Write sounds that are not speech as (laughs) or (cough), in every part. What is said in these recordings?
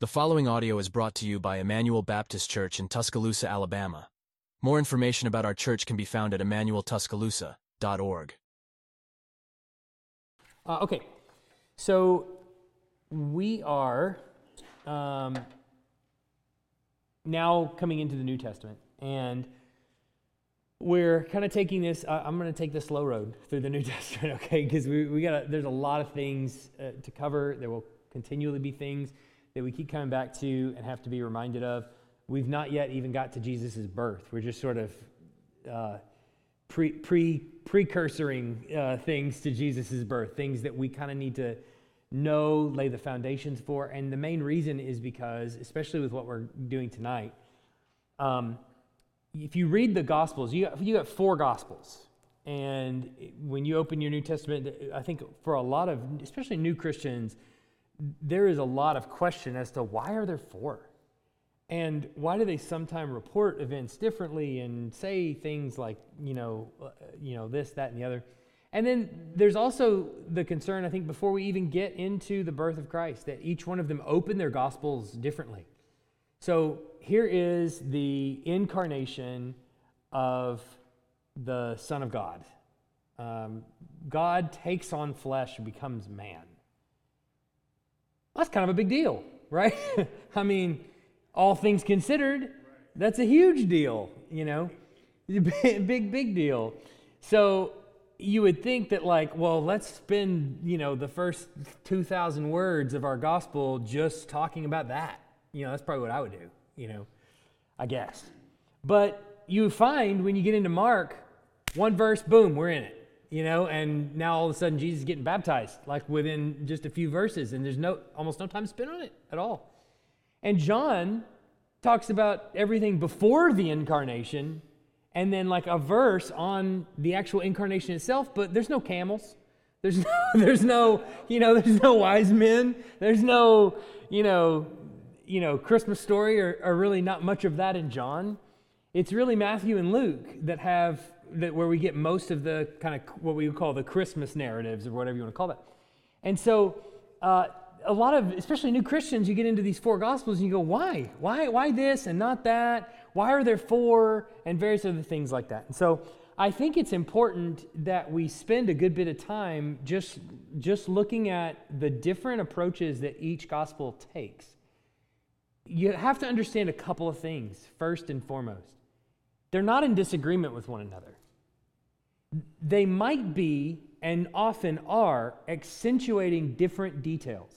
The following audio is brought to you by Emmanuel Baptist Church in Tuscaloosa, Alabama. More information about our church can be found at emmanueltuscaloosa.org. Uh, okay, so we are um, now coming into the New Testament, and we're kind of taking this. Uh, I'm going to take the slow road through the New (laughs) Testament, okay? Because we, we got there's a lot of things uh, to cover. There will continually be things that we keep coming back to and have to be reminded of. We've not yet even got to Jesus' birth. We're just sort of uh, pre, pre, precursoring uh, things to Jesus' birth, things that we kind of need to know, lay the foundations for. And the main reason is because, especially with what we're doing tonight, um, if you read the Gospels, you got, you got four Gospels. And when you open your New Testament, I think for a lot of, especially new Christians, there is a lot of question as to why are there four? And why do they sometimes report events differently and say things like, you know, uh, you know, this, that, and the other? And then there's also the concern, I think, before we even get into the birth of Christ, that each one of them open their gospels differently. So here is the incarnation of the Son of God. Um, God takes on flesh and becomes man. That's kind of a big deal, right? (laughs) I mean, all things considered, that's a huge deal, you know? (laughs) Big, big, deal. So you would think that, like, well, let's spend, you know, the first 2,000 words of our gospel just talking about that. You know, that's probably what I would do, you know, I guess. But you find when you get into Mark, one verse, boom, we're in it you know, and now all of a sudden Jesus is getting baptized, like within just a few verses, and there's no almost no time spent on it at all. And John talks about everything before the incarnation, and then like a verse on the actual incarnation itself, but there's no camels. There's no, (laughs) there's no, you know, there's no wise men. There's no, you know, you know, Christmas story or, or really not much of that in John. It's really Matthew and Luke that have that where we get most of the kind of what we would call the Christmas narratives or whatever you want to call that. And so, uh, a lot of, especially new Christians, you get into these four Gospels and you go, why? Why, why this and not that? Why are there four? And various other things like that. And so, I think it's important that we spend a good bit of time just, just looking at the different approaches that each gospel takes. You have to understand a couple of things, first and foremost. They're not in disagreement with one another they might be and often are accentuating different details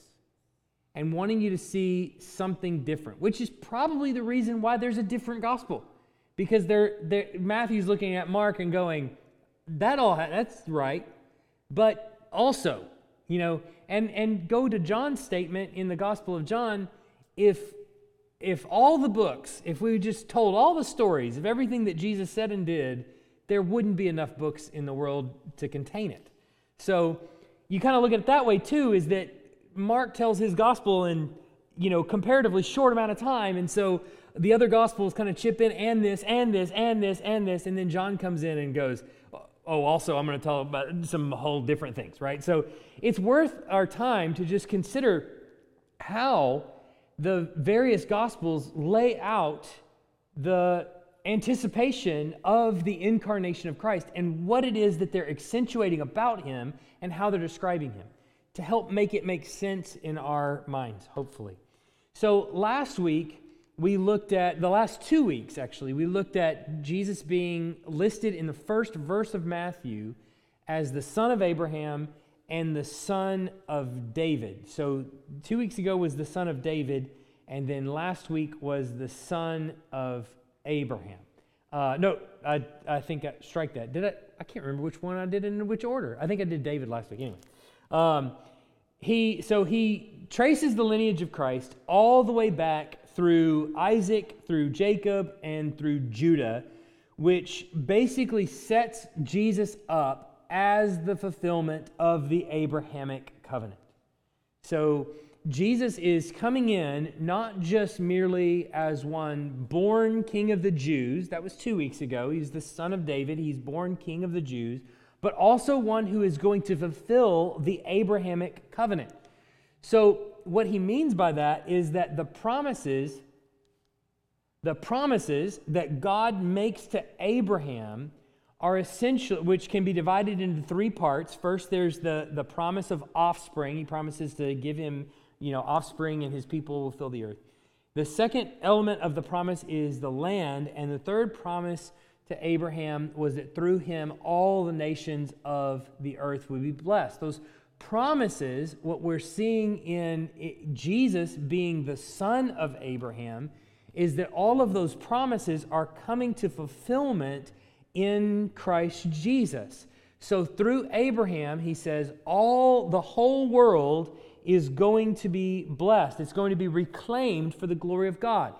and wanting you to see something different, which is probably the reason why there's a different gospel. Because they're, they're, Matthew's looking at Mark and going, that all that's right, but also, you know, and and go to John's statement in the Gospel of John, if if all the books, if we just told all the stories of everything that Jesus said and did, there wouldn't be enough books in the world to contain it. So you kind of look at it that way too, is that Mark tells his gospel in, you know, comparatively short amount of time. And so the other gospels kind of chip in and this and this and this and this. And then John comes in and goes, oh, also, I'm going to tell about some whole different things, right? So it's worth our time to just consider how the various gospels lay out the anticipation of the incarnation of Christ and what it is that they're accentuating about him and how they're describing him to help make it make sense in our minds, hopefully. So last week, we looked at the last two weeks actually, we looked at Jesus being listed in the first verse of Matthew as the son of Abraham and the son of David. So two weeks ago was the son of David, and then last week was the son of Abraham. Uh, no, I, I think I strike that. Did I? I can't remember which one I did in which order. I think I did David last week. Anyway, um, he so he traces the lineage of Christ all the way back through Isaac, through Jacob, and through Judah, which basically sets Jesus up as the fulfillment of the Abrahamic covenant. So Jesus is coming in not just merely as one born king of the Jews, that was two weeks ago. He's the son of David, he's born king of the Jews, but also one who is going to fulfill the Abrahamic covenant. So what he means by that is that the promises, the promises that God makes to Abraham are essential, which can be divided into three parts. First, there's the, the promise of offspring. He promises to give him, you know, offspring and his people will fill the earth. The second element of the promise is the land. And the third promise to Abraham was that through him all the nations of the earth would be blessed. Those promises, what we're seeing in Jesus being the son of Abraham, is that all of those promises are coming to fulfillment in Christ Jesus. So through Abraham, he says, all the whole world is going to be blessed. It's going to be reclaimed for the glory of God.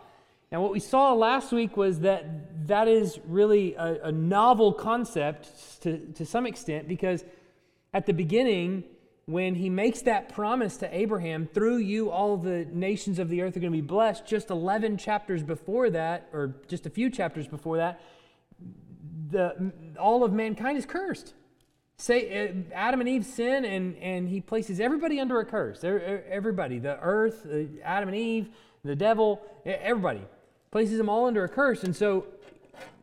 Now, what we saw last week was that that is really a, a novel concept to, to some extent because at the beginning, when he makes that promise to Abraham, through you all the nations of the earth are going to be blessed, just 11 chapters before that, or just a few chapters before that, the, all of mankind is cursed. Say, uh, Adam and Eve sin, and, and he places everybody under a curse. Everybody, the earth, uh, Adam and Eve, the devil, everybody, places them all under a curse. And so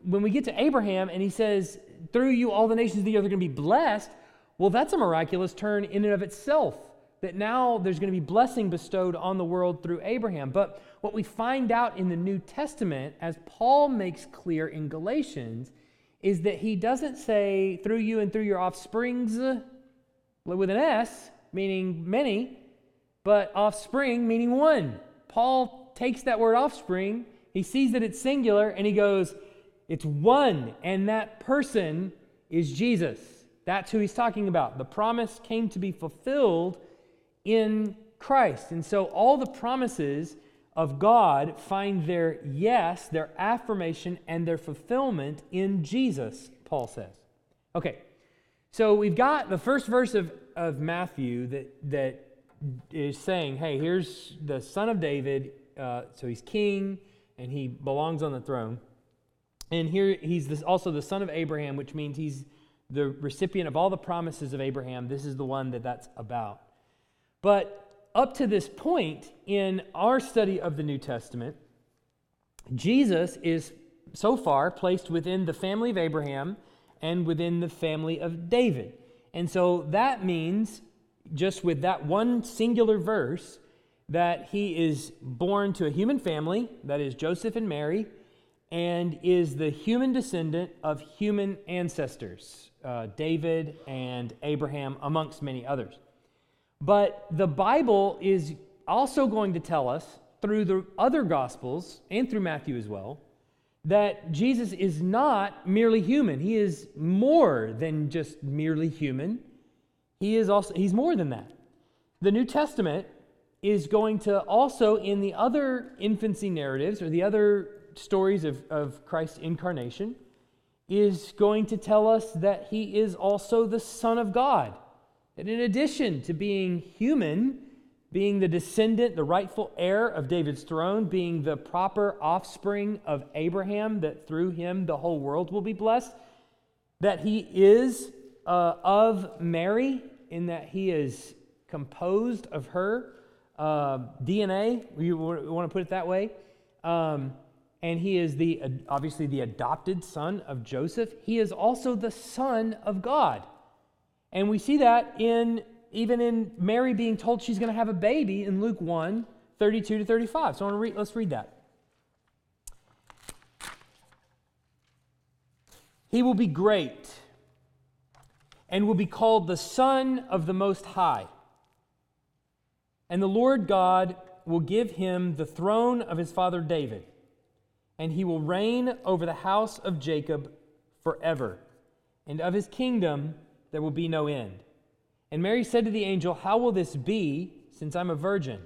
when we get to Abraham and he says, through you all the nations of the earth are going to be blessed, well, that's a miraculous turn in and of itself. That now there's going to be blessing bestowed on the world through Abraham. But what we find out in the New Testament, as Paul makes clear in Galatians, is that he doesn't say through you and through your offsprings with an S, meaning many, but offspring, meaning one. Paul takes that word offspring, he sees that it's singular, and he goes, It's one, and that person is Jesus. That's who he's talking about. The promise came to be fulfilled in Christ. And so all the promises of God find their yes, their affirmation, and their fulfillment in Jesus, Paul says. Okay, so we've got the first verse of, of Matthew that, that is saying, hey, here's the son of David. Uh, so he's king and he belongs on the throne. And here he's this, also the son of Abraham, which means he's the recipient of all the promises of Abraham. This is the one that that's about. But up to this point in our study of the New Testament, Jesus is so far placed within the family of Abraham and within the family of David. And so that means, just with that one singular verse, that he is born to a human family, that is Joseph and Mary, and is the human descendant of human ancestors, uh, David and Abraham, amongst many others. But the Bible is also going to tell us through the other Gospels and through Matthew as well that Jesus is not merely human. He is more than just merely human. He is also he's more than that. The New Testament is going to also in the other infancy narratives or the other stories of, of Christ's incarnation is going to tell us that he is also the Son of God. And in addition to being human, being the descendant, the rightful heir of David's throne, being the proper offspring of Abraham, that through him the whole world will be blessed, that he is uh, of Mary, in that he is composed of her uh, DNA, you want to put it that way. Um, and he is the obviously the adopted son of Joseph. He is also the son of God. And we see that in even in Mary being told she's going to have a baby in Luke 1 32 to 35. So I want to read, let's read that. He will be great and will be called the Son of the Most High. And the Lord God will give him the throne of his father David, and he will reign over the house of Jacob forever, and of his kingdom there will be no end. And Mary said to the angel, How will this be, since I'm a virgin?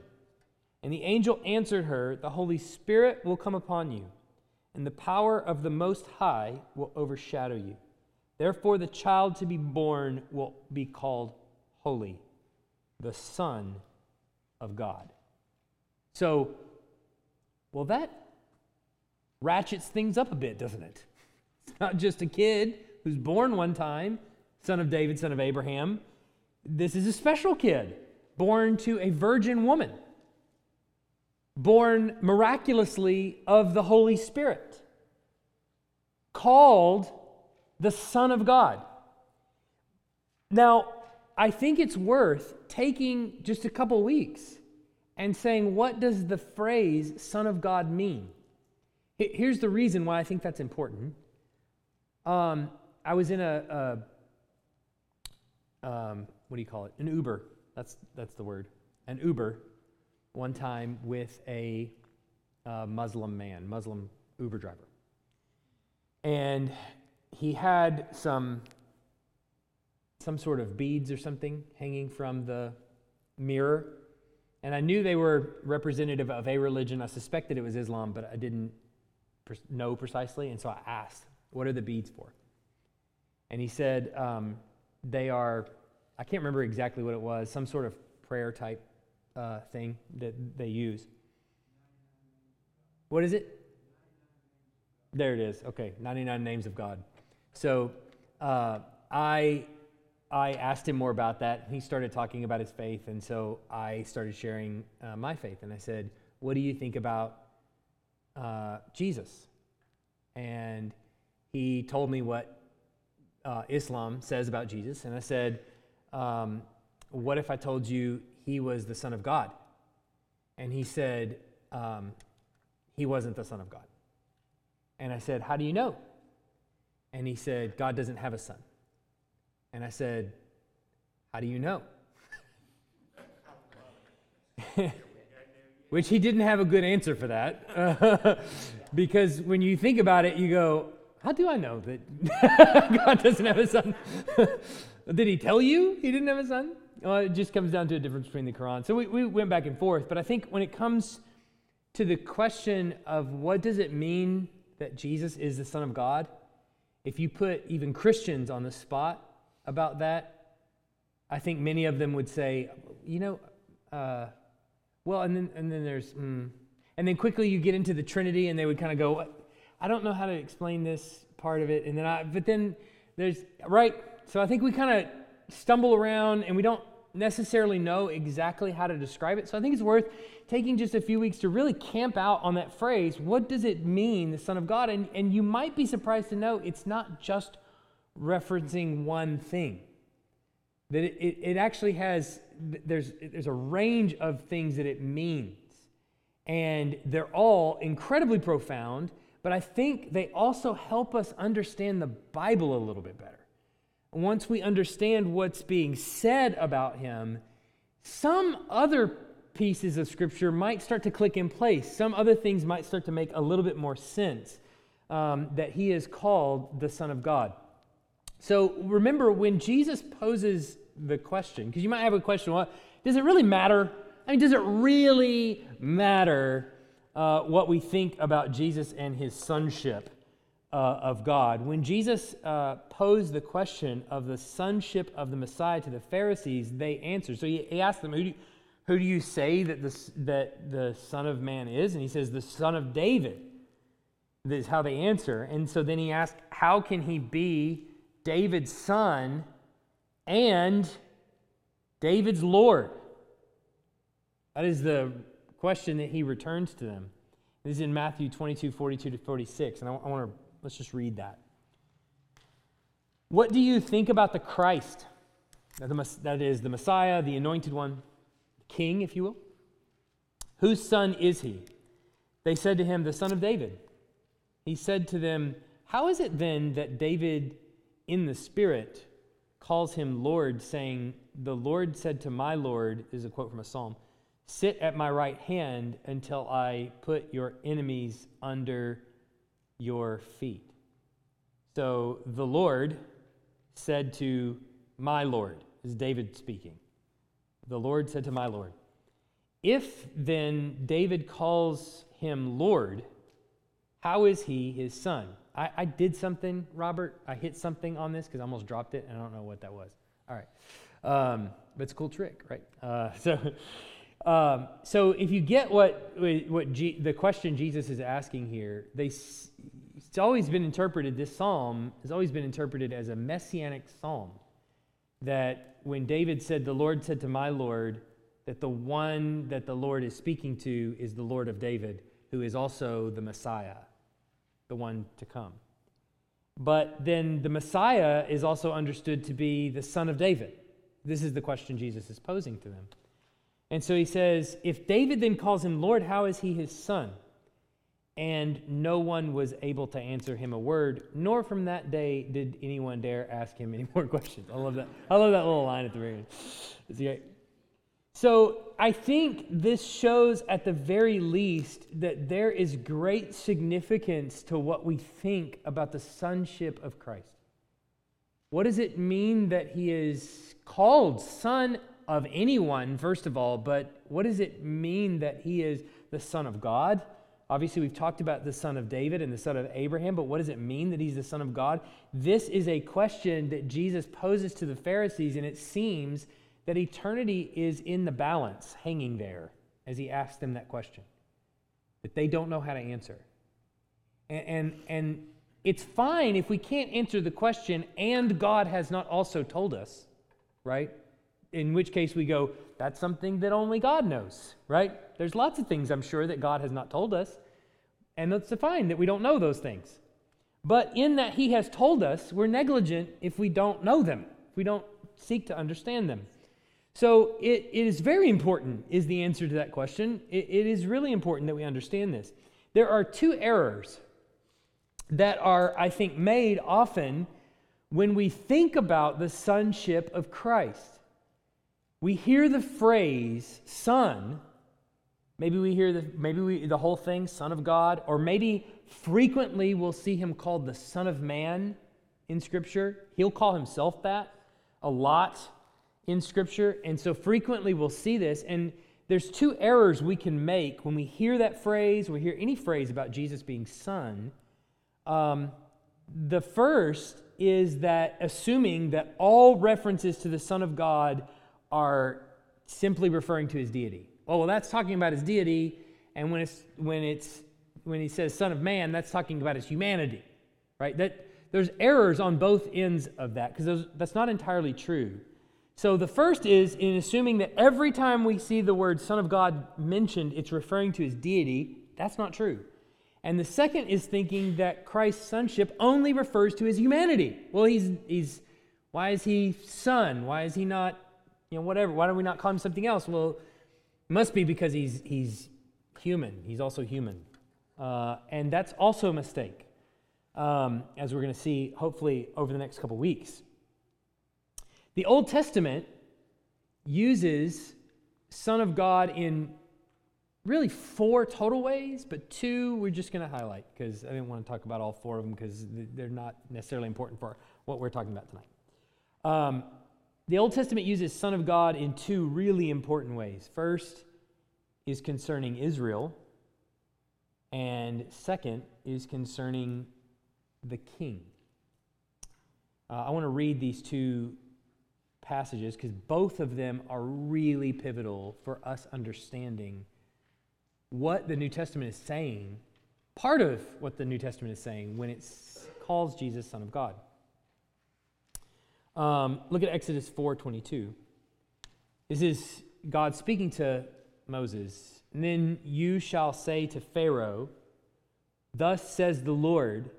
And the angel answered her, The Holy Spirit will come upon you, and the power of the Most High will overshadow you. Therefore, the child to be born will be called Holy, the Son of God. So, well, that ratchets things up a bit, doesn't it? (laughs) It's not just a kid who's born one time son of David, son of Abraham. This is a special kid born to a virgin woman. born miraculously of the Holy Spirit, called the Son of God. Now, I think it's worth taking just a couple weeks and saying, what does the phrase Son of God mean? Here's the reason why I think that's important. Um, I was in a, a um, what do you call it? An Uber. That's, that's the word. An Uber one time with a uh, Muslim man, Muslim Uber driver. And he had some, some sort of beads or something hanging from the mirror. And I knew they were representative of a religion. I suspected it was Islam, but I didn't know precisely. And so I asked, What are the beads for? And he said, um, They are, I can't remember exactly what it was, some sort of prayer type uh, thing that they use. What is it? There it is. Okay, 99 names of God. So uh, I I asked him more about that. He started talking about his faith, and so I started sharing uh, my faith. And I said, "What do you think about uh, Jesus?" And he told me what uh, Islam says about Jesus, and I said, um, "What if I told you he was the Son of God. And he said, um, He wasn't the Son of God. And I said, How do you know? And he said, God doesn't have a son. And I said, How do you know? (laughs) Which he didn't have a good answer for that. (laughs) because when you think about it, you go, How do I know that (laughs) God doesn't have a son? (laughs) Did he tell you he didn't have a son? Well, it just comes down to a difference between the Quran. So we, we went back and forth, but I think when it comes to the question of what does it mean that Jesus is the Son of God, if you put even Christians on the spot about that, I think many of them would say, you know, uh, well, and then and then there's, mm. and then quickly you get into the Trinity, and they would kind of go, I don't know how to explain this part of it, and then I, but then there's right. So I think we kind of stumble around and we don't necessarily know exactly how to describe it. So I think it's worth taking just a few weeks to really camp out on that phrase. What does it mean, the Son of God? And, and you might be surprised to know it's not just referencing one thing. That it, it, it actually has, there's, there's a range of things that it means. And they're all incredibly profound, but I think they also help us understand the Bible a little bit better once we understand what's being said about him, some other pieces of scripture might start to click in place. Some other things might start to make a little bit more sense um, that he is called the Son of God. So remember, when Jesus poses the question, because you might have a question, well, does it really matter? I mean, does it really matter uh, what we think about Jesus and his sonship? uh, of God. When Jesus uh, posed the question of the sonship of the Messiah to the Pharisees, they answered. So he, he asked them, who do, you, who do you say that the, that the Son of Man is? And he says, The Son of David. This is how they answer. And so then he asked, How can he be David's son and David's Lord? That is the question that he returns to them. This is in Matthew 22, 42 to 46. And I, I want to Let's just read that. What do you think about the Christ? That is the Messiah, the anointed one, king, if you will. Whose son is he? They said to him, The son of David. He said to them, How is it then that David in the Spirit calls him Lord, saying, The Lord said to my Lord, is a quote from a psalm, Sit at my right hand until I put your enemies under your feet. So the Lord said to my Lord, is David speaking. The Lord said to my Lord, If then David calls him Lord, how is he his son? I, I did something, Robert. I hit something on this because I almost dropped it, and I don't know what that was. All right. Um, but it's a cool trick, right? Uh, (laughs) so. Um, so if you get what, what G, the question Jesus is asking here, they, it's always been interpreted, this psalm has always been interpreted as a messianic psalm. That when David said, The Lord said to my Lord, that the one that the Lord is speaking to is the Lord of David, who is also the Messiah, the one to come. But then the Messiah is also understood to be the son of David. This is the question Jesus is posing to them. And so he says, If David then calls him Lord, how is he his son? And no one was able to answer him a word, nor from that day did anyone dare ask him (laughs) any more questions. I love that. I love that little line at the very end. So I think this shows, at the very least, that there is great significance to what we think about the sonship of Christ. What does it mean that he is called son of anyone, first of all, but what does it mean that he is the son of God? Obviously, we've talked about the son of David and the son of Abraham, but what does it mean that he's the son of God? This is a question that Jesus poses to the Pharisees, and it seems that eternity is in the balance, hanging there, as he asks them that question, that they don't know how to answer. And, and, and it's fine if we can't answer the question and God has not also told us, right? In which case we go, that's something that only God knows, right? There's lots of things I'm sure that God has not told us, and it's fine that we don't know those things. But in that He has told us, we're negligent if we don't know them, if we don't seek to understand them. So it, it is very important, is the answer to that question. It, it is really important that we understand this. There are two errors that are, I think, made often when we think about the sonship of Christ. We hear the phrase son, maybe we hear the, maybe we, the whole thing, Son of God, or maybe frequently we'll see him called the Son of Man in Scripture. He'll call himself that a lot in Scripture. And so frequently we'll see this. And there's two errors we can make when we hear that phrase, we hear any phrase about Jesus being Son. Um, the first is that assuming that all references to the Son of God are simply referring to his deity. Oh, well, that's talking about his deity, and when it's when it's when he says Son of Man, that's talking about his humanity, right? That there's errors on both ends of that because that's not entirely true. So the first is in assuming that every time we see the word Son of God mentioned, it's referring to his deity. That's not true. And the second is thinking that Christ's sonship only refers to his humanity. Well, he's, he's why is he son? Why is he not, you know, whatever? Why don't we not call him something else? Well, it must be because he's, he's human. He's also human. Uh, and that's also a mistake, um, as we're going to see hopefully over the next couple weeks. The Old Testament uses Son of God in really four total ways, but two we're just going to highlight because I didn't want to talk about all four of them because they're not necessarily important for what we're talking about tonight. Um, the Old Testament uses Son of God in two really important ways. First is concerning Israel, and second is concerning the king. Uh, I want to read these two passages because both of them are really pivotal for us understanding what the New Testament is saying, part of what the New Testament is saying when it calls Jesus Son of God. Um, look at Exodus 4:22. This is God speaking to Moses. And then you shall say to Pharaoh, Thus says the Lord,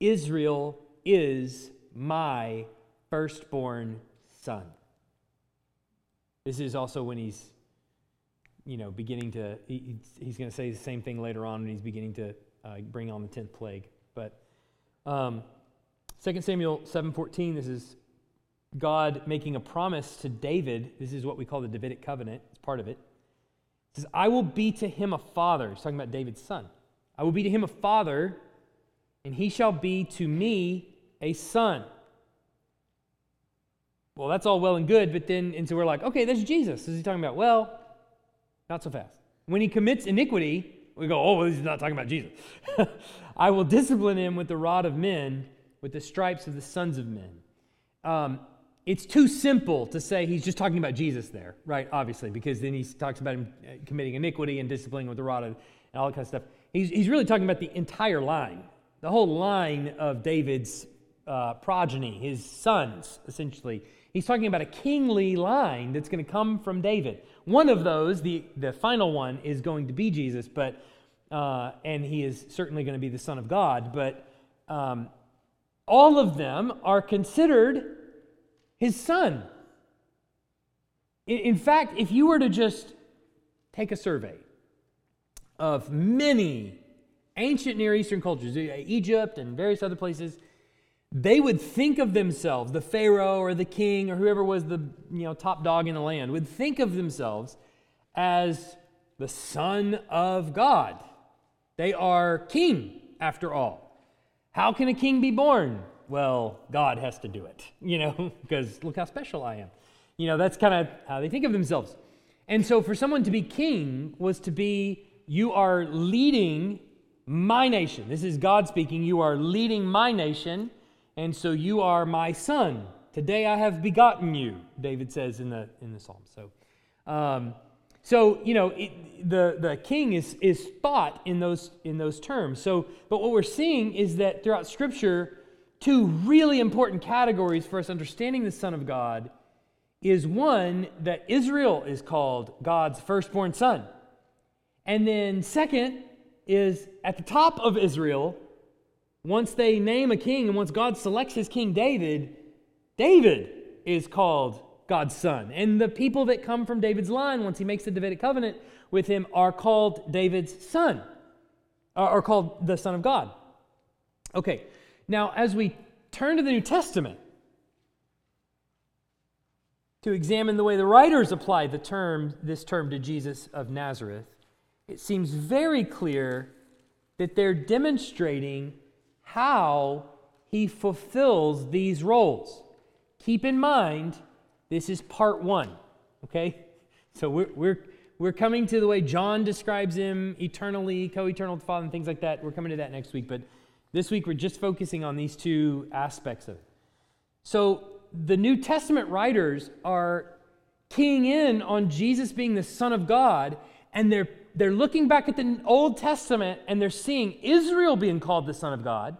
Israel is my firstborn son. This is also when he's you know, beginning to, he, he's going to say the same thing later on when he's beginning to uh, bring on the 10th plague. But um, 2 Samuel 7.14, this is God making a promise to David. This is what we call the Davidic covenant. It's part of it. It says, I will be to him a father. He's talking about David's son. I will be to him a father, and he shall be to me a son. Well, that's all well and good, but then, and so we're like, okay, that's Jesus. Is he talking about? Well, not so fast. When he commits iniquity, we go, oh, well, he's not talking about Jesus. (laughs) I will discipline him with the rod of men, with the stripes of the sons of men. Um, it's too simple to say he's just talking about Jesus there, right? Obviously, because then he talks about him uh, committing iniquity and disciplining with the rod and all that kind of stuff. He's, he's really talking about the entire line, the whole line of David's uh, progeny, his sons, essentially. He's talking about a kingly line that's going to come from David. One of those, the, the final one, is going to be Jesus, but uh, and he is certainly going to be the Son of God. But um, all of them are considered his son. In, fact, if you were to just take a survey of many ancient Near Eastern cultures, uh, Egypt and various other places, they would think of themselves, the Pharaoh or the king or whoever was the you know, top dog in the land, would think of themselves as the son of God. They are king, after all. How can a king be born? Well, God has to do it, (laughs) you know, because look how special I am. You know, that's kind of how they think of themselves. And so for someone to be king was to be, you are leading my nation. This is God speaking. You are leading my nation, and so you are my son. Today I have begotten you, David says in the, in the psalm. So, um, so you know, it, the, the king is, is thought in those, in those terms. So, but what we're seeing is that throughout Scripture, two really important categories for us understanding the Son of God is one, that Israel is called God's firstborn son. And then, second, is at the top of Israel, once they name a king and once God selects his king David, David is called God's son. And the people that come from David's line, once he makes the Davidic covenant with him, are called David's son, are called the Son of God. Okay, now as we turn to the New Testament, to examine the way the writers apply the term, this term to Jesus of Nazareth, it seems very clear that they're demonstrating how he fulfills these roles. Keep in mind, this is part one, okay? So we're, we're, we're coming to the way John describes him eternally, co eternal with the Father, and things like that. We're coming to that next week, but this week we're just focusing on these two aspects of it. So the New Testament writers are keying in on Jesus being the Son of God, and they're, they're looking back at the Old Testament and they're seeing Israel being called the Son of God,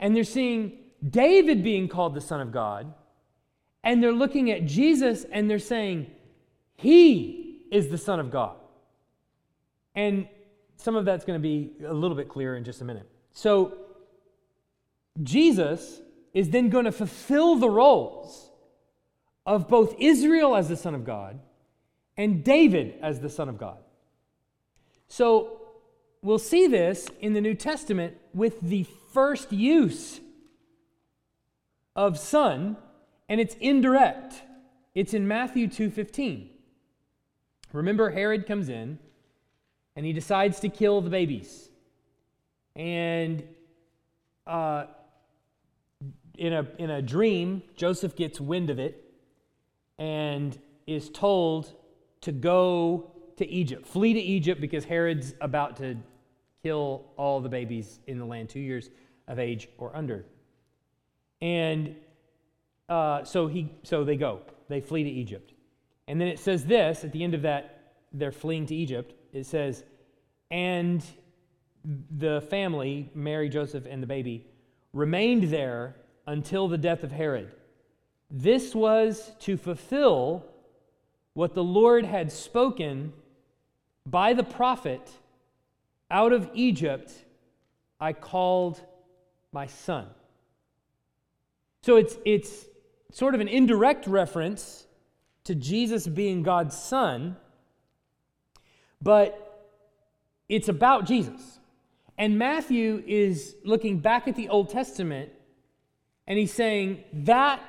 and they're seeing David being called the Son of God, and they're looking at Jesus and they're saying, He is the Son of God. And some of that's going to be a little bit clearer in just a minute. So, Jesus is then going to fulfill the roles of both Israel as the Son of God and David as the Son of God. So we'll see this in the New Testament with the first use of son and it's indirect. It's in Matthew 2:15. Remember Herod comes in and he decides to kill the babies. And uh, in a, in a dream, Joseph gets wind of it and is told to go to Egypt, flee to Egypt because Herod's about to kill all the babies in the land, two years of age or under. And uh, so, he, so they go, they flee to Egypt. And then it says this at the end of that, they're fleeing to Egypt. It says, and the family, Mary, Joseph, and the baby, remained there until the death of Herod. This was to fulfill what the Lord had spoken by the prophet out of Egypt, I called my son. So it's, it's sort of an indirect reference to Jesus being God's son, but it's about Jesus. And Matthew is looking back at the Old Testament and he's saying that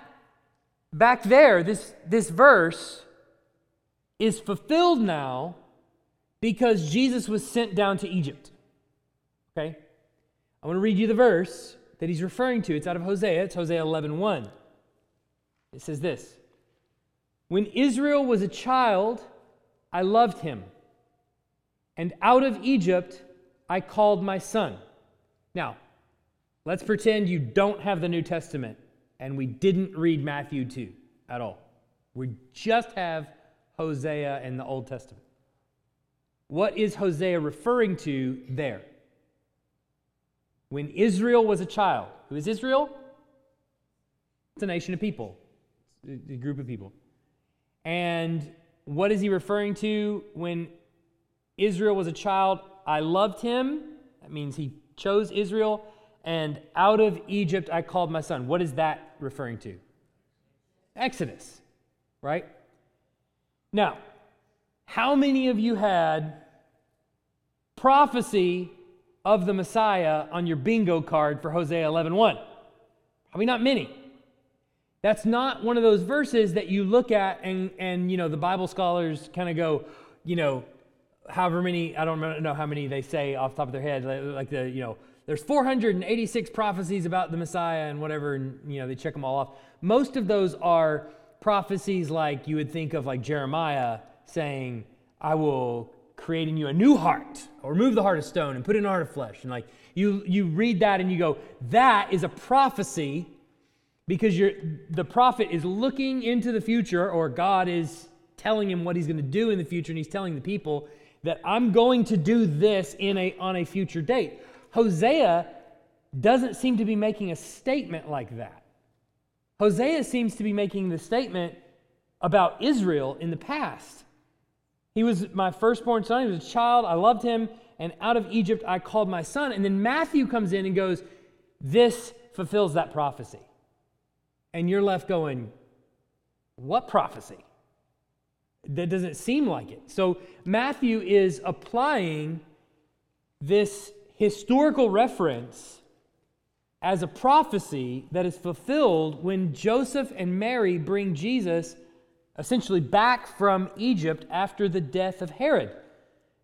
back there, this, this verse is fulfilled now because Jesus was sent down to Egypt. Okay? I want to read you the verse that he's referring to. It's out of Hosea. It's Hosea 11 1. It says this When Israel was a child, I loved him, and out of Egypt I called my son. Now, Let's pretend you don't have the New Testament and we didn't read Matthew 2 at all. We just have Hosea and the Old Testament. What is Hosea referring to there? When Israel was a child. Who is Israel? It's a nation of people. a group of people. And what is he referring to when Israel was a child? I loved him. That means he chose Israel. And out of Egypt I called my son. What is that referring to? Exodus, right? Now, how many of you had prophecy of the Messiah on your bingo card for Hosea 11:1? Probably not many. That's not one of those verses that you look at and and you know the Bible scholars kind of go, you know, however many I don't know how many they say off the top of their head, like the you know there's 486 prophecies about the Messiah and whatever, and you know they check them all off. Most of those are prophecies like you would think of like Jeremiah saying, "I will create in you a new heart, or remove the heart of stone and put in heart of flesh." And like you you read that and you go, "That is a prophecy." Because you're, the prophet is looking into the future, or God is telling him what he's going to do in the future, and he's telling the people that I'm going to do this in a, on a future date. Hosea doesn't seem to be making a statement like that. Hosea seems to be making the statement about Israel in the past. He was my firstborn son, he was a child, I loved him, and out of Egypt I called my son. And then Matthew comes in and goes, This fulfills that prophecy. And you're left going, What prophecy? That doesn't seem like it. So Matthew is applying this historical reference as a prophecy that is fulfilled when Joseph and Mary bring Jesus essentially back from Egypt after the death of Herod.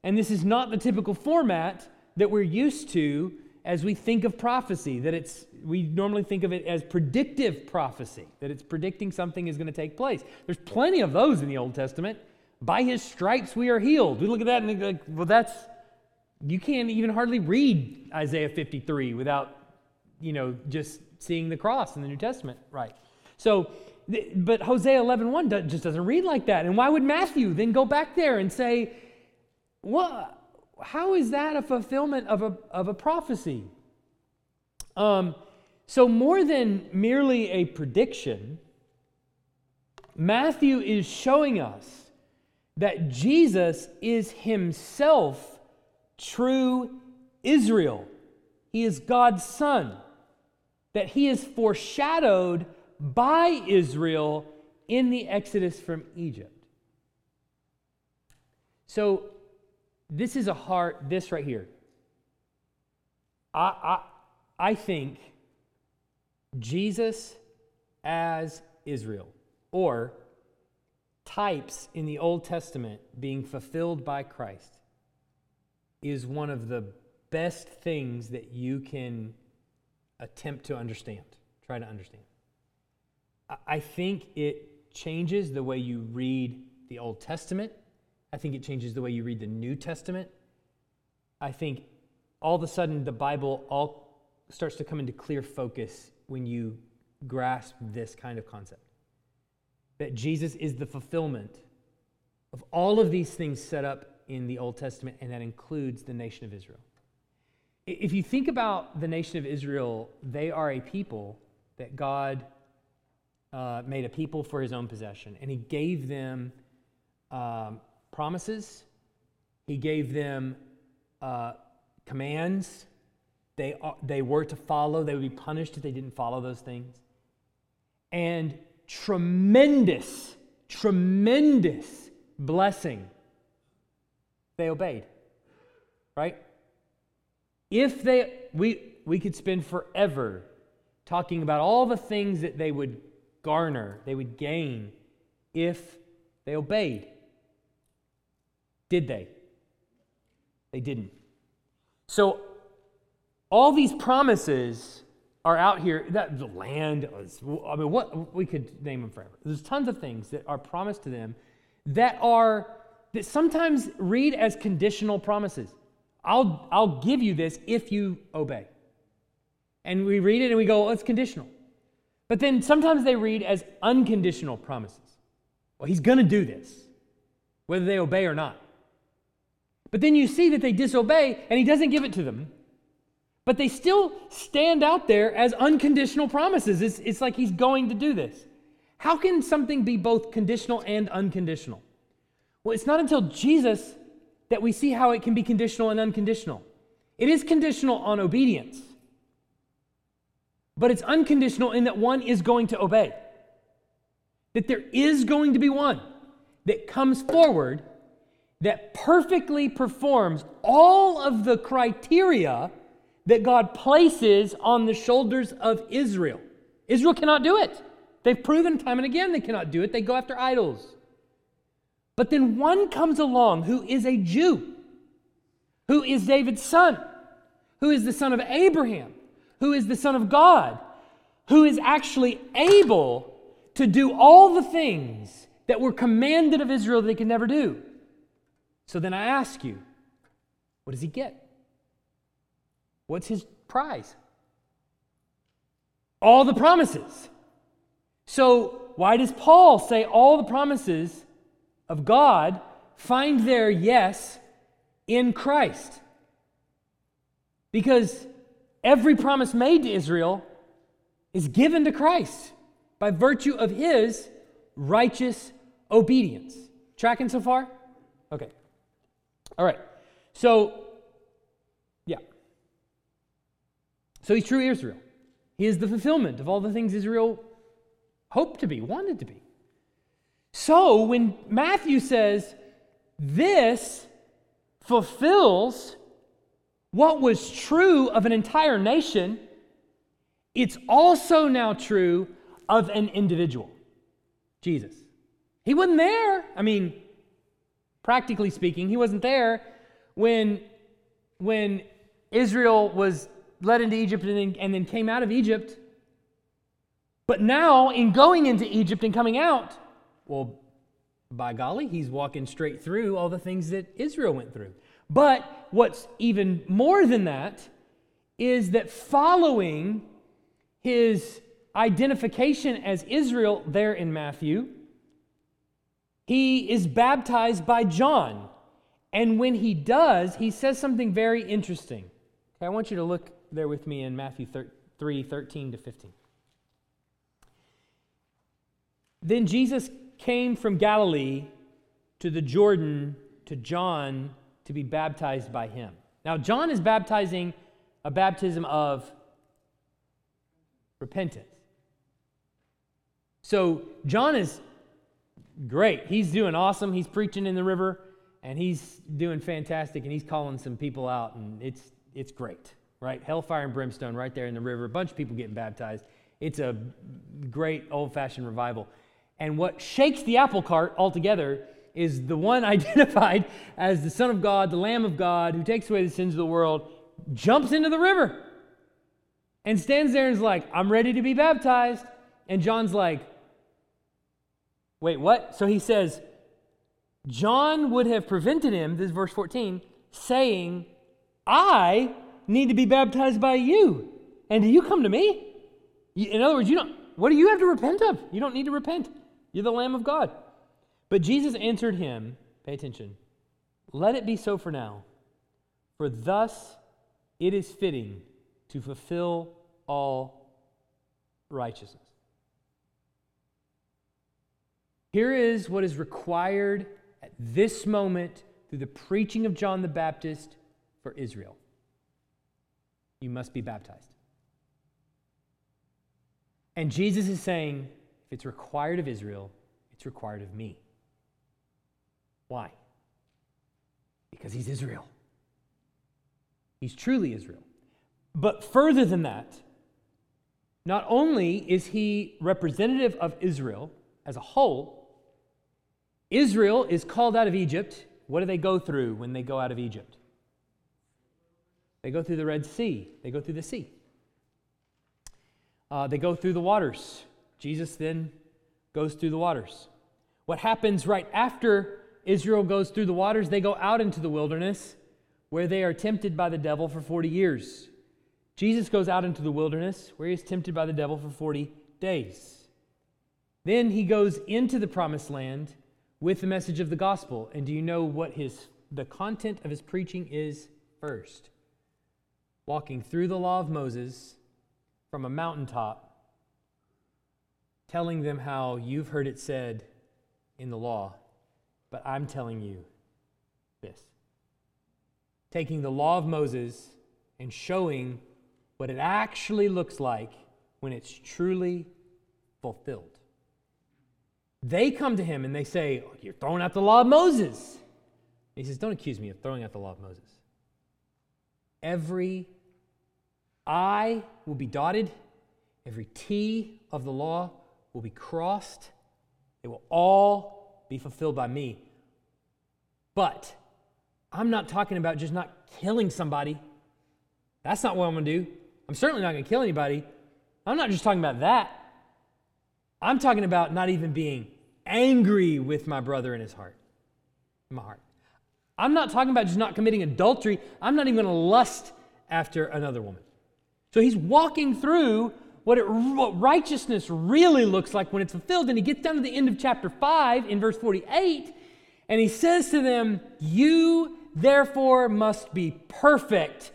And this is not the typical format that we're used to as we think of prophecy, that it's we normally think of it as predictive prophecy, that it's predicting something is going to take place. There's plenty of those in the Old Testament. By his stripes we are healed. We look at that and like, well, that's you can't even hardly read Isaiah 53 without, you know, just seeing the cross in the New Testament, right? So, but Hosea 11.1 just doesn't read like that. And why would Matthew then go back there and say, what, how is that a fulfillment of a, of a prophecy? Um, so, more than merely a prediction, Matthew is showing us that Jesus is himself true Israel. He is God's son, that he is foreshadowed by Israel in the Exodus from Egypt. So, this is a heart, this right here. I, I, I think Jesus as Israel, or types in the Old Testament being fulfilled by Christ is one of the best things that you can attempt to understand, try to understand. I think it changes the way you read the Old Testament. I think it changes the way you read the New Testament. I think all of a sudden the Bible all starts to come into clear focus when you grasp this kind of concept. That Jesus is the fulfillment of all of these things set up in the Old Testament, and that includes the nation of Israel. If you think about the nation of Israel, they are a people that God uh, made a people for his own possession, and he gave them um, promises, he gave them uh, commands. They, they were to follow, they would be punished if they didn't follow those things. And tremendous, tremendous blessing they obeyed. Right? If they, we, we could spend forever talking about all the things that they would garner, they would gain if they obeyed. Did they? They didn't. So, all these promises are out here. That the land, I mean, what we could name them forever. There's tons of things that are promised to them that are that sometimes read as conditional promises. I'll, I'll give you this if you obey. And we read it and we go, it's conditional. But then sometimes they read as unconditional promises. Well, he's going to do this, whether they obey or not. But then you see that they disobey and he doesn't give it to them. But they still stand out there as unconditional promises. It's, it's like he's going to do this. How can something be both conditional and unconditional? Well, it's not until Jesus that we see how it can be conditional and unconditional. It is conditional on obedience, but it's unconditional in that one is going to obey. That there is going to be one that comes forward that perfectly performs all of the criteria that God places on the shoulders of Israel. Israel cannot do it. They've proven time and again they cannot do it. They go after idols. But then one comes along who is a Jew, who is David's son, who is the son of Abraham, who is the son of God, who is actually able to do all the things that were commanded of Israel that they could never do. So then I ask you, what does he get? What's his prize? All the promises. So, why does Paul say all the promises of God find their yes in Christ? Because every promise made to Israel is given to Christ by virtue of his righteous obedience. Tracking so far? Okay. All right. So, yeah. So he's true Israel. He is the fulfillment of all the things Israel hoped to be, wanted to be. So when Matthew says, this fulfills what was true of an entire nation, it's also now true of an individual, Jesus. He wasn't there. I mean, practically speaking, he wasn't there when, when Israel was led into Egypt and then, and then came out of Egypt. But now, in going into Egypt and coming out, well, by golly, he's walking straight through all the things that Israel went through. But what's even more than that is that following his identification as Israel there in Matthew, he is baptized by John. And when he does, he says something very interesting. Okay, I want you to look there with me in Matthew 3 13 to 15. Then Jesus came from Galilee to the Jordan to John to be baptized by him. Now, John is baptizing a baptism of repentance. So, John is great. He's doing awesome. He's preaching in the river and he's doing fantastic and he's calling some people out and it's it's great, right? Hellfire and brimstone right there in the river. A bunch of people getting baptized. It's a great old-fashioned revival. And what shakes the apple cart altogether is the one (laughs) identified as the Son of God, the Lamb of God, who takes away the sins of the world, jumps into the river and stands there and is like, I'm ready to be baptized. And John's like, Wait, what? So he says, John would have prevented him, this is verse 14, saying, I need to be baptized by you. And do you come to me? In other words, you don't, what do you have to repent of? You don't need to repent. You're the Lamb of God. But Jesus answered him, pay attention, let it be so for now, for thus it is fitting to fulfill all righteousness. Here is what is required at this moment through the preaching of John the Baptist for Israel you must be baptized. And Jesus is saying, if it's required of Israel, it's required of me. Why? Because he's Israel. He's truly Israel. But further than that, not only is he representative of Israel as a whole, Israel is called out of Egypt. What do they go through when they go out of Egypt? They go through the Red Sea, they go through the sea. Uh, they go through the waters. Jesus then goes through the waters. What happens right after Israel goes through the waters? They go out into the wilderness where they are tempted by the devil for 40 years. Jesus goes out into the wilderness where he is tempted by the devil for 40 days. Then he goes into the promised land with the message of the gospel. And do you know what his the content of his preaching is first? Walking through the law of Moses from a mountaintop telling them how you've heard it said in the law, but I'm telling you this. Taking the law of Moses and showing what it actually looks like when it's truly fulfilled. They come to him and they say, You're throwing out the law of Moses. he says, Don't accuse me of throwing out the law of Moses. Every I will be dotted, every T of the law will be crossed. It will all be fulfilled by me. But I'm not talking about just not killing somebody. That's not what I'm going to do. I'm certainly not going to kill anybody. I'm not just talking about that. I'm talking about not even being angry with my brother in his heart, in my heart. I'm not talking about just not committing adultery. I'm not even going to lust after another woman. So he's walking through what, it, what righteousness really looks like when it's fulfilled. And he gets down to the end of chapter 5 in verse 48, and he says to them, You therefore must be perfect,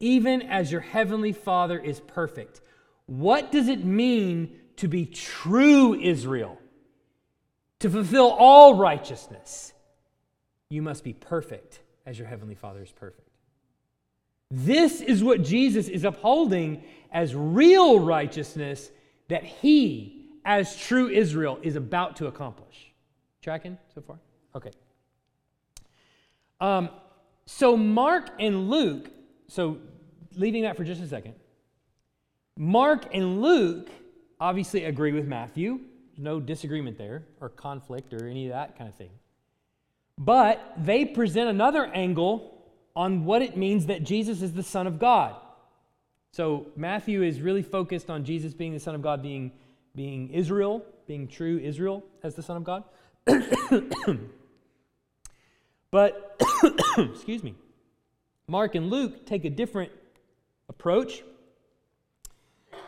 even as your heavenly Father is perfect. What does it mean to be true Israel? To fulfill all righteousness, you must be perfect as your heavenly Father is perfect. This is what Jesus is upholding as real righteousness that he, as true Israel, is about to accomplish. Tracking so far? Okay. Um, so, Mark and Luke, so leaving that for just a second, Mark and Luke obviously agree with Matthew. No disagreement there, or conflict, or any of that kind of thing. But they present another angle on what it means that Jesus is the Son of God. So Matthew is really focused on Jesus being the Son of God, being, being Israel, being true Israel as the Son of God. (coughs) but, (coughs) excuse me, Mark and Luke take a different approach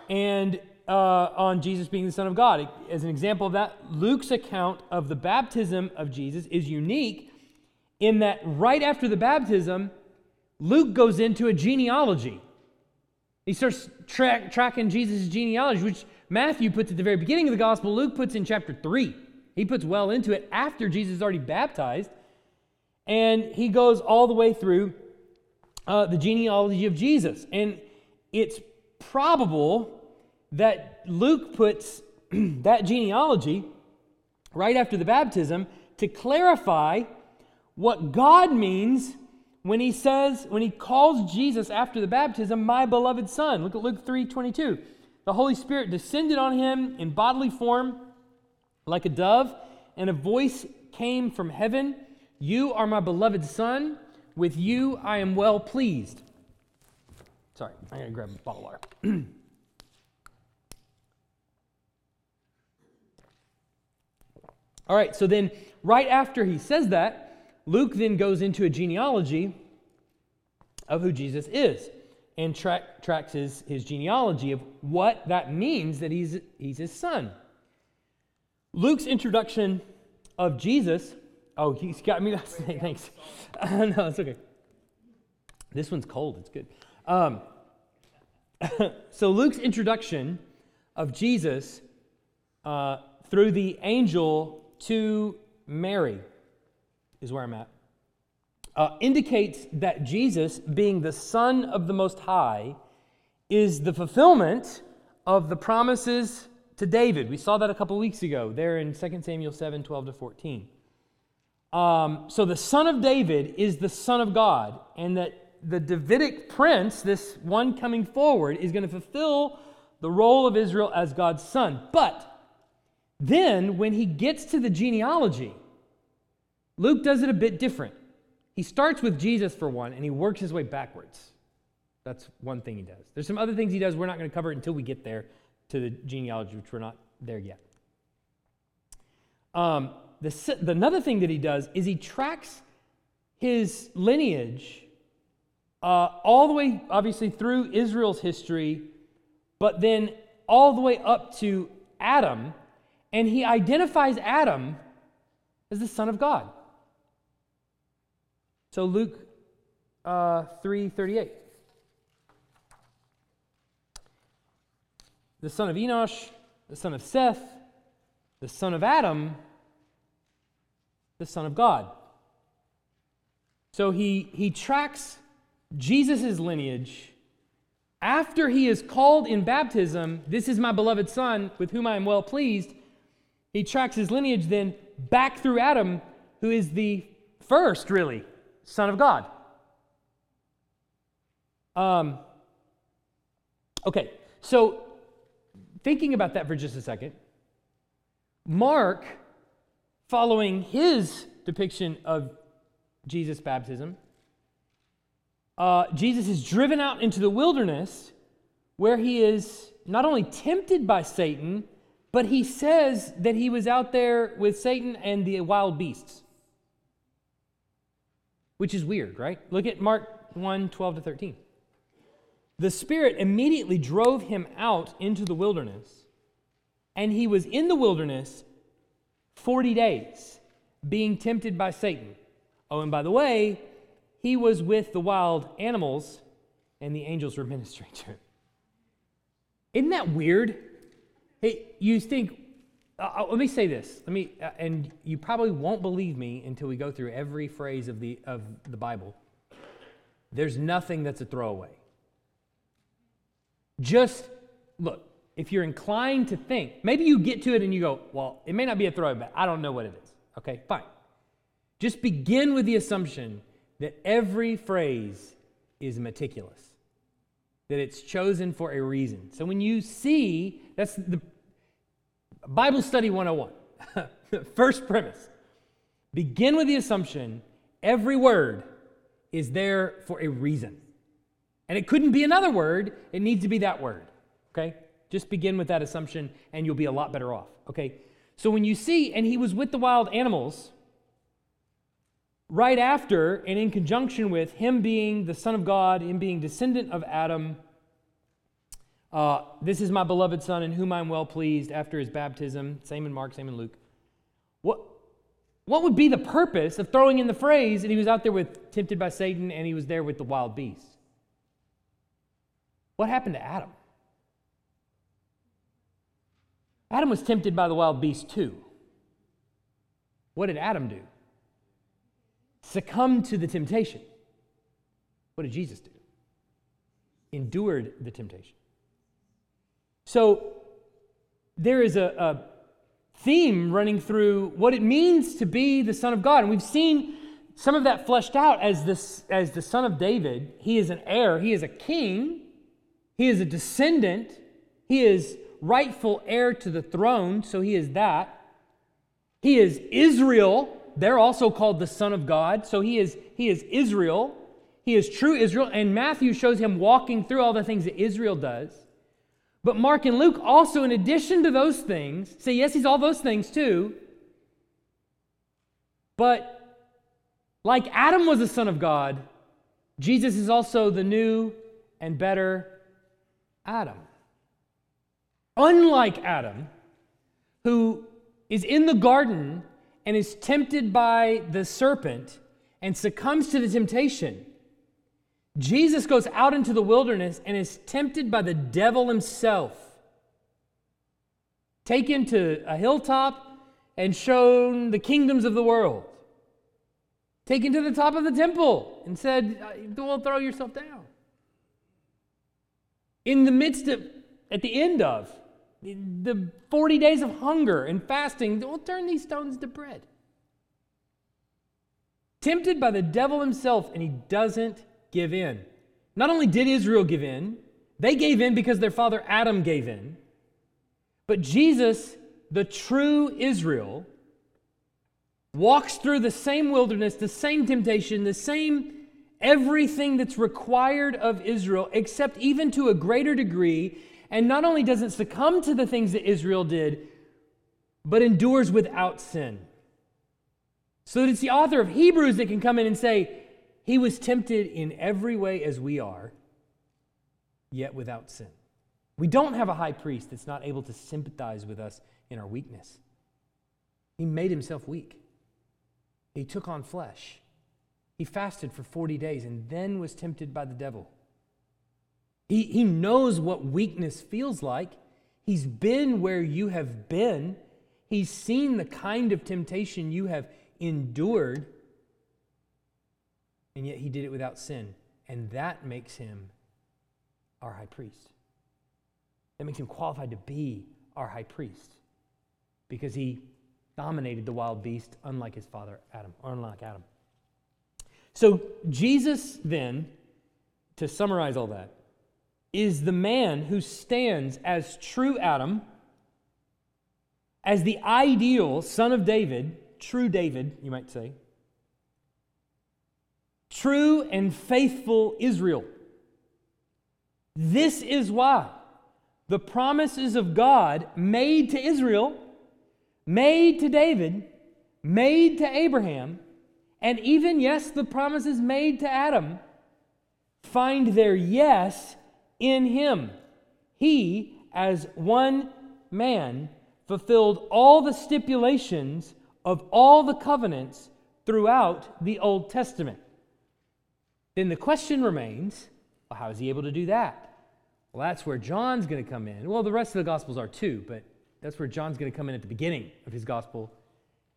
and uh, on Jesus being the Son of God. As an example of that, Luke's account of the baptism of Jesus is unique in that right after the baptism, Luke goes into a genealogy. He starts tra- tracking Jesus' genealogy, which Matthew puts at the very beginning of the gospel, Luke puts in chapter 3. He puts well into it after Jesus is already baptized. And he goes all the way through uh, the genealogy of Jesus. And it's probable that Luke puts (clears throat) that genealogy right after the baptism to clarify what God means when he says, when he calls Jesus after the baptism, my beloved son. Look at Luke 3 22. The Holy Spirit descended on him in bodily form like a dove, and a voice came from heaven You are my beloved son. With you I am well pleased. Sorry, I gotta grab a bottle of water. (clears throat) All right, so then right after he says that, Luke then goes into a genealogy of who Jesus is and track, tracks his, his genealogy of what that means that he's, he's his son. Luke's introduction of Jesus, oh, he's got me, (laughs) last name. thanks. (laughs) Uh, no, it's okay. This one's cold, it's good. Um, (laughs) so, Luke's introduction of Jesus uh, through the angel to Mary is where I'm at, uh, indicates that Jesus, being the Son of the Most High, is the fulfillment of the promises to David. We saw that a couple weeks ago there in 2 Samuel 7 12 to 14. Um, so the Son of David is the Son of God, and that the Davidic prince, this one coming forward, is going to fulfill the role of Israel as God's son. But then, when he gets to the genealogy, Luke does it a bit different. He starts with Jesus for one, and he works his way backwards. That's one thing he does. There's some other things he does we're not going to cover it until we get there to the genealogy, which we're not there yet. Um, the, the, another thing that he does is he tracks his lineage uh, all the way, obviously, through Israel's history, but then all the way up to Adam, and he identifies Adam as the Son of God. So Luke uh, 3:38. The son of Enosh, the son of Seth, the son of Adam, the son of God. So he, he tracks Jesus' lineage after he is called in baptism, This is my beloved son with whom I am well pleased. He tracks his lineage then back through Adam, who is the first, really, son of God. Um, okay, so thinking about that for just a second, Mark, following his depiction of Jesus' baptism, uh, Jesus is driven out into the wilderness where he is not only tempted by Satan, but he says that he was out there with Satan and the wild beasts. Which is weird, right? Look at Mark 1 12 to 13. The Spirit immediately drove him out into the wilderness, and he was in the wilderness 40 days, being tempted by Satan. Oh, and by the way, he was with the wild animals, and the angels were ministering to him. Isn't that weird? Hey, you think, uh, uh, let me say this. Let me, uh, and you probably won't believe me until we go through every phrase of the, of the Bible. There's nothing that's a throwaway. Just look, if you're inclined to think, maybe you get to it and you go, well, it may not be a throwaway, but I don't know what it is. Okay, fine. Just begin with the assumption that every phrase is meticulous, that it's chosen for a reason. So when you see, that's the Bible Study 101, (laughs) first premise. Begin with the assumption every word is there for a reason. And it couldn't be another word, it needs to be that word. Okay? Just begin with that assumption and you'll be a lot better off. Okay? So when you see, and he was with the wild animals, right after and in conjunction with him being the Son of God, him being descendant of Adam, uh, this is my beloved Son in whom I'm well pleased after his baptism. Same in Mark, same in Luke. What, what would be the purpose of throwing in the phrase that he was out there with tempted by Satan and he was there with the wild beasts? What happened to Adam? Adam was tempted by the wild beast too. What did Adam do? Succumbed to the temptation. What did Jesus do? Endured the temptation. So there is a, a theme running through what it means to be the Son of God. And we've seen some of that fleshed out as, this, as the Son of David. He is an heir, he is a king, he is a descendant, he is rightful heir to the throne, so he is that. He is Israel, they're also called the Son of God. So he is, he is Israel. He is true Israel. And Matthew shows him walking through all the things that Israel does. But Mark and Luke also, in addition to those things, say, yes, he's all those things too. But like Adam was the Son of God, Jesus is also the new and better Adam. Unlike Adam, who is in the garden and is tempted by the serpent and succumbs to the temptation. Jesus goes out into the wilderness and is tempted by the devil himself. Taken to a hilltop and shown the kingdoms of the world. Taken to the top of the temple and said, uh, Don't throw yourself down. In the midst of, at the end of, the 40 days of hunger and fasting will turn these stones to bread. Tempted by the devil himself, and he doesn't give in. Not only did Israel give in, they gave in because their father Adam gave in. But Jesus, the true Israel, walks through the same wilderness, the same temptation, the same everything that's required of Israel, except even to a greater degree and not only doesn't succumb to the things that Israel did, but endures without sin. So that it's the author of Hebrews that can come in and say, He was tempted in every way as we are, yet without sin. We don't have a high priest that's not able to sympathize with us in our weakness. He made himself weak. He took on flesh. He fasted for 40 days and then was tempted by the devil. He, he knows what weakness feels like. He's been where you have been. He's seen the kind of temptation you have endured. And yet he did it without sin. And that makes him our high priest. That makes him qualified to be our high priest because he dominated the wild beast unlike his father Adam, or unlike Adam. So Jesus then, to summarize all that, is the man who stands as true Adam, as the ideal son of David, true David, you might say, true and faithful Israel. This is why the promises of God made to Israel, made to David, made to Abraham, and even, yes, the promises made to Adam find their yes in him. He, as one man, fulfilled all the stipulations of all the covenants throughout the Old Testament. Then the question remains well, how is he able to do that? Well, that's where John's going to come in. Well, the rest of the Gospels are too, but that's where John's going to come in at the beginning of his Gospel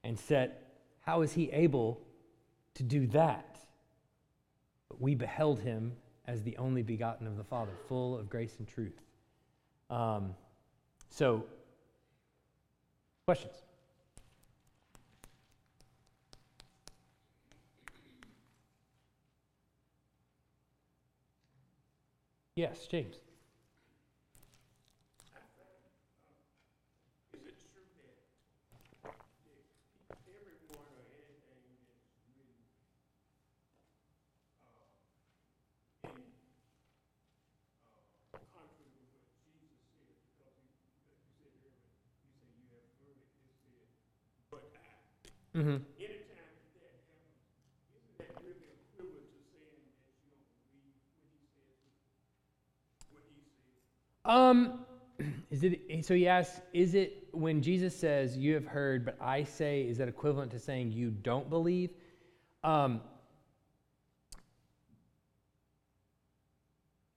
and set how is he able to do that? But we beheld him as the only begotten of the Father, full of grace and truth. Um, so, questions? Yes, James. Mm-hmm. Um, (clears throat) is it so? He asks, is it when Jesus says, "You have heard, but I say," is that equivalent to saying you don't believe? Um,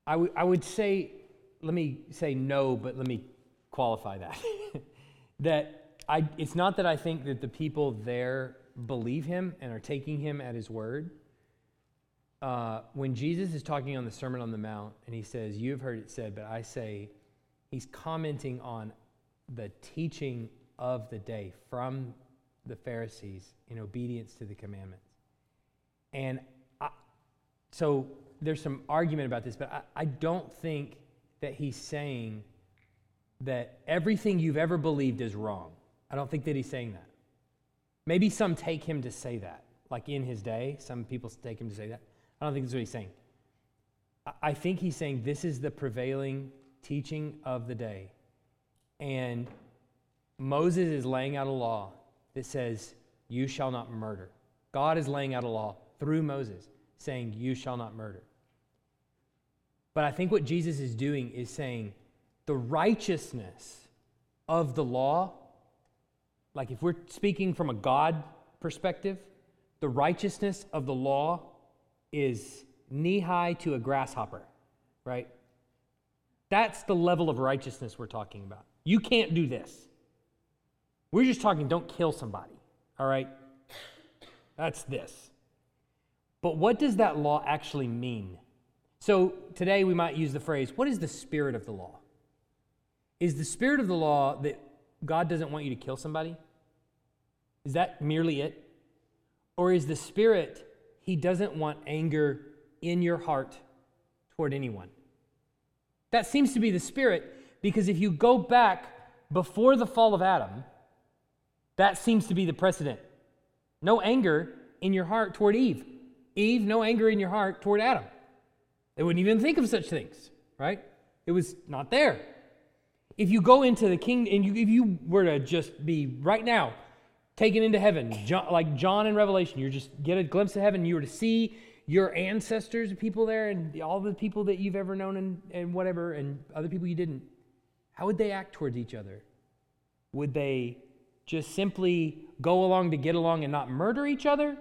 I, w- I would say, let me say no, but let me qualify that. (laughs) that I, it's not that I think that the people there believe him and are taking him at his word. Uh, when Jesus is talking on the Sermon on the Mount and he says, You have heard it said, but I say, he's commenting on the teaching of the day from the Pharisees in obedience to the commandments. And I, so there's some argument about this, but I, I don't think that he's saying that everything you've ever believed is wrong. I don't think that he's saying that. Maybe some take him to say that, like in his day, some people take him to say that. I don't think that's what he's saying. I think he's saying this is the prevailing teaching of the day. And Moses is laying out a law that says, You shall not murder. God is laying out a law through Moses saying, You shall not murder. But I think what Jesus is doing is saying, The righteousness of the law like if we're speaking from a God perspective, the righteousness of the law is knee high to a grasshopper, right? That's the level of righteousness we're talking about. You can't do this. We're just talking don't kill somebody, all right? That's this. But what does that law actually mean? So today we might use the phrase, what is the spirit of the law? Is the spirit of the law that God doesn't want you to kill somebody? Is that merely it? Or is the Spirit, He doesn't want anger in your heart toward anyone? That seems to be the Spirit because if you go back before the fall of Adam, that seems to be the precedent. No anger in your heart toward Eve. Eve, no anger in your heart toward Adam. They wouldn't even think of such things, right? It was not there. If you go into the king, and you, if you were to just be right now taken into heaven, John, like John in Revelation, you just get a glimpse of heaven, you were to see your ancestors, people there, and all the people that you've ever known and, and whatever, and other people you didn't. How would they act towards each other? Would they just simply go along to get along and not murder each other?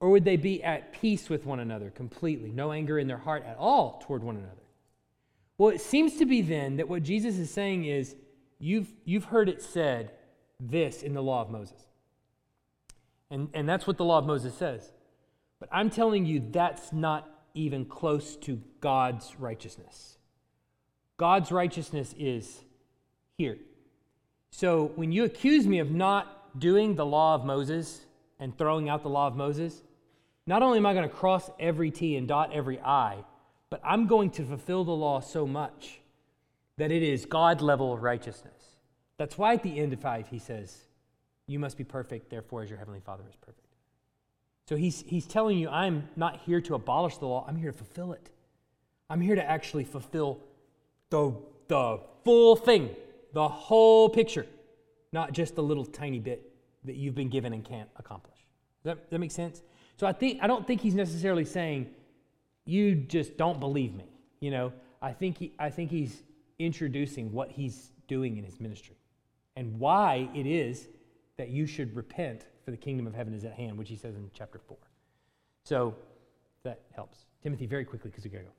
Or would they be at peace with one another completely, no anger in their heart at all toward one another? Well, it seems to be then that what Jesus is saying is you've, you've heard it said this in the law of Moses. And, and that's what the law of Moses says. But I'm telling you, that's not even close to God's righteousness. God's righteousness is here. So when you accuse me of not doing the law of Moses and throwing out the law of Moses, not only am I going to cross every T and dot every I, but I'm going to fulfill the law so much that it is God level righteousness. That's why at the end of 5 he says, You must be perfect, therefore, as your heavenly Father is perfect. So he's, he's telling you, I'm not here to abolish the law, I'm here to fulfill it. I'm here to actually fulfill the, the full thing, the whole picture, not just the little tiny bit that you've been given and can't accomplish. Does that, that make sense? So I think I don't think he's necessarily saying you just don't believe me. You know, I think he, I think he's introducing what he's doing in his ministry and why it is that you should repent for the kingdom of heaven is at hand, which he says in chapter 4. So that helps. Timothy, very quickly, because we got to go.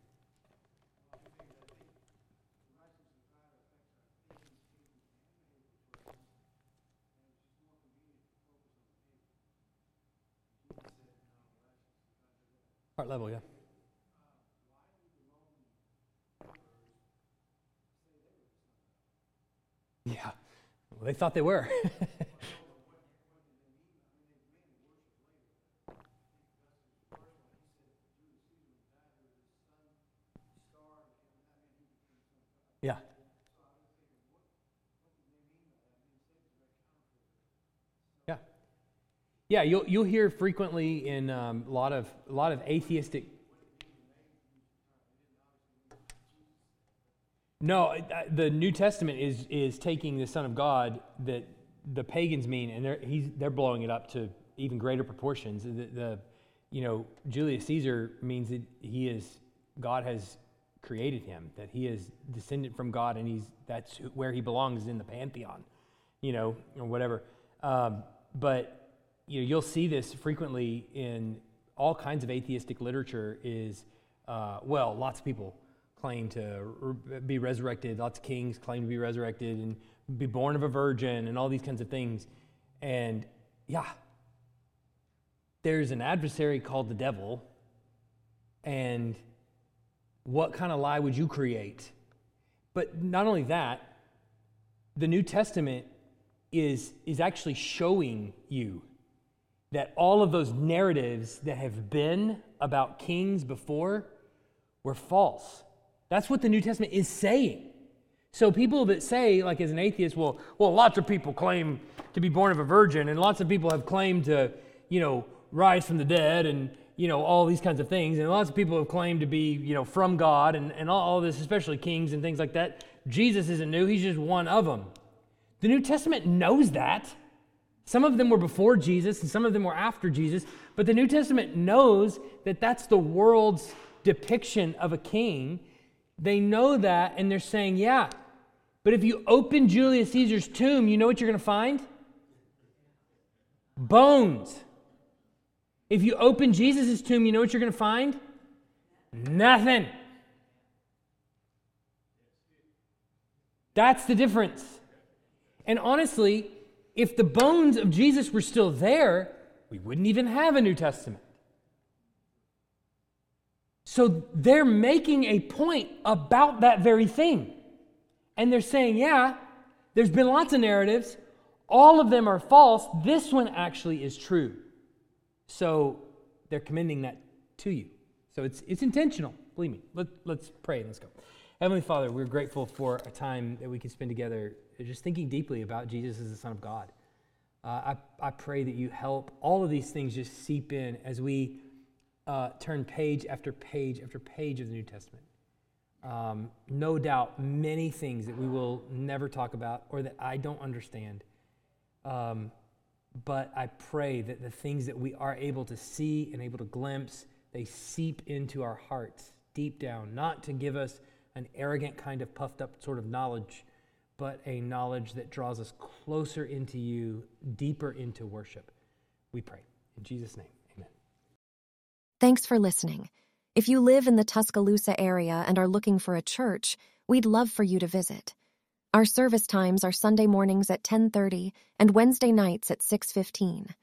Heart level, yeah. Yeah, well, they thought they were. (laughs) yeah. Yeah. You'll, you'll hear frequently in um, a, lot of, a lot of atheistic No, the New Testament is is taking the Son of God that the pagans mean, and they're he's they're blowing it up to even greater proportions. The, the you know Julius Caesar means that he is God has created him, that he is descendant from God, and he's that's where he belongs in the pantheon, you know, or whatever. Um, but you know you'll see this frequently in all kinds of atheistic literature. Is uh, well, lots of people claim to be resurrected. Lots of kings claim to be resurrected and be born of a virgin and all these kinds of things. And yeah, there's an adversary called the devil. And what kind of lie would you create? But not only that, the New Testament is, is actually showing you that all of those narratives that have been about kings before were false. That's what the New Testament is saying. So people that say, like as an atheist, well, well, lots of people claim to be born of a virgin, and lots of people have claimed to, you know, rise from the dead, and you know, all these kinds of things, and lots of people have claimed to be, you know, from God, and, and all, all this, especially kings and things like that. Jesus isn't new; he's just one of them. The New Testament knows that. Some of them were before Jesus, and some of them were after Jesus, but the New Testament knows that that's the world's depiction of a king they know that and they're saying, yeah. But if you open Julius Caesar's tomb, you know what you're going to find? Bones. If you open Jesus' tomb, you know what you're going to find? Nothing. That's the difference. And honestly, if the bones of Jesus were still there, we wouldn't even have a New Testament. So they're making a point about that very thing. And they're saying, yeah, there's been lots of narratives. All of them are false. This one actually is true. So they're commending that to you. So it's, it's intentional. Believe me. Let, let's pray and let's go. Heavenly Father, we're grateful for a time that we can spend together just thinking deeply about Jesus as the Son of God. Uh, I, I pray that you help all of these things just seep in as we uh, turn page after page after page of the New Testament. Um, no doubt, many things that we will never talk about or that I don't understand. Um, but I pray that the things that we are able to see and able to glimpse, they seep into our hearts deep down, not to give us an arrogant kind of puffed up sort of knowledge, but a knowledge that draws us closer into you, deeper into worship. We pray. In Jesus' name. Thanks for listening. If you live in the Tuscaloosa area and are looking for a church, we'd love for you to visit. Our service times are Sunday mornings at 10:30 and Wednesday nights at 6:15.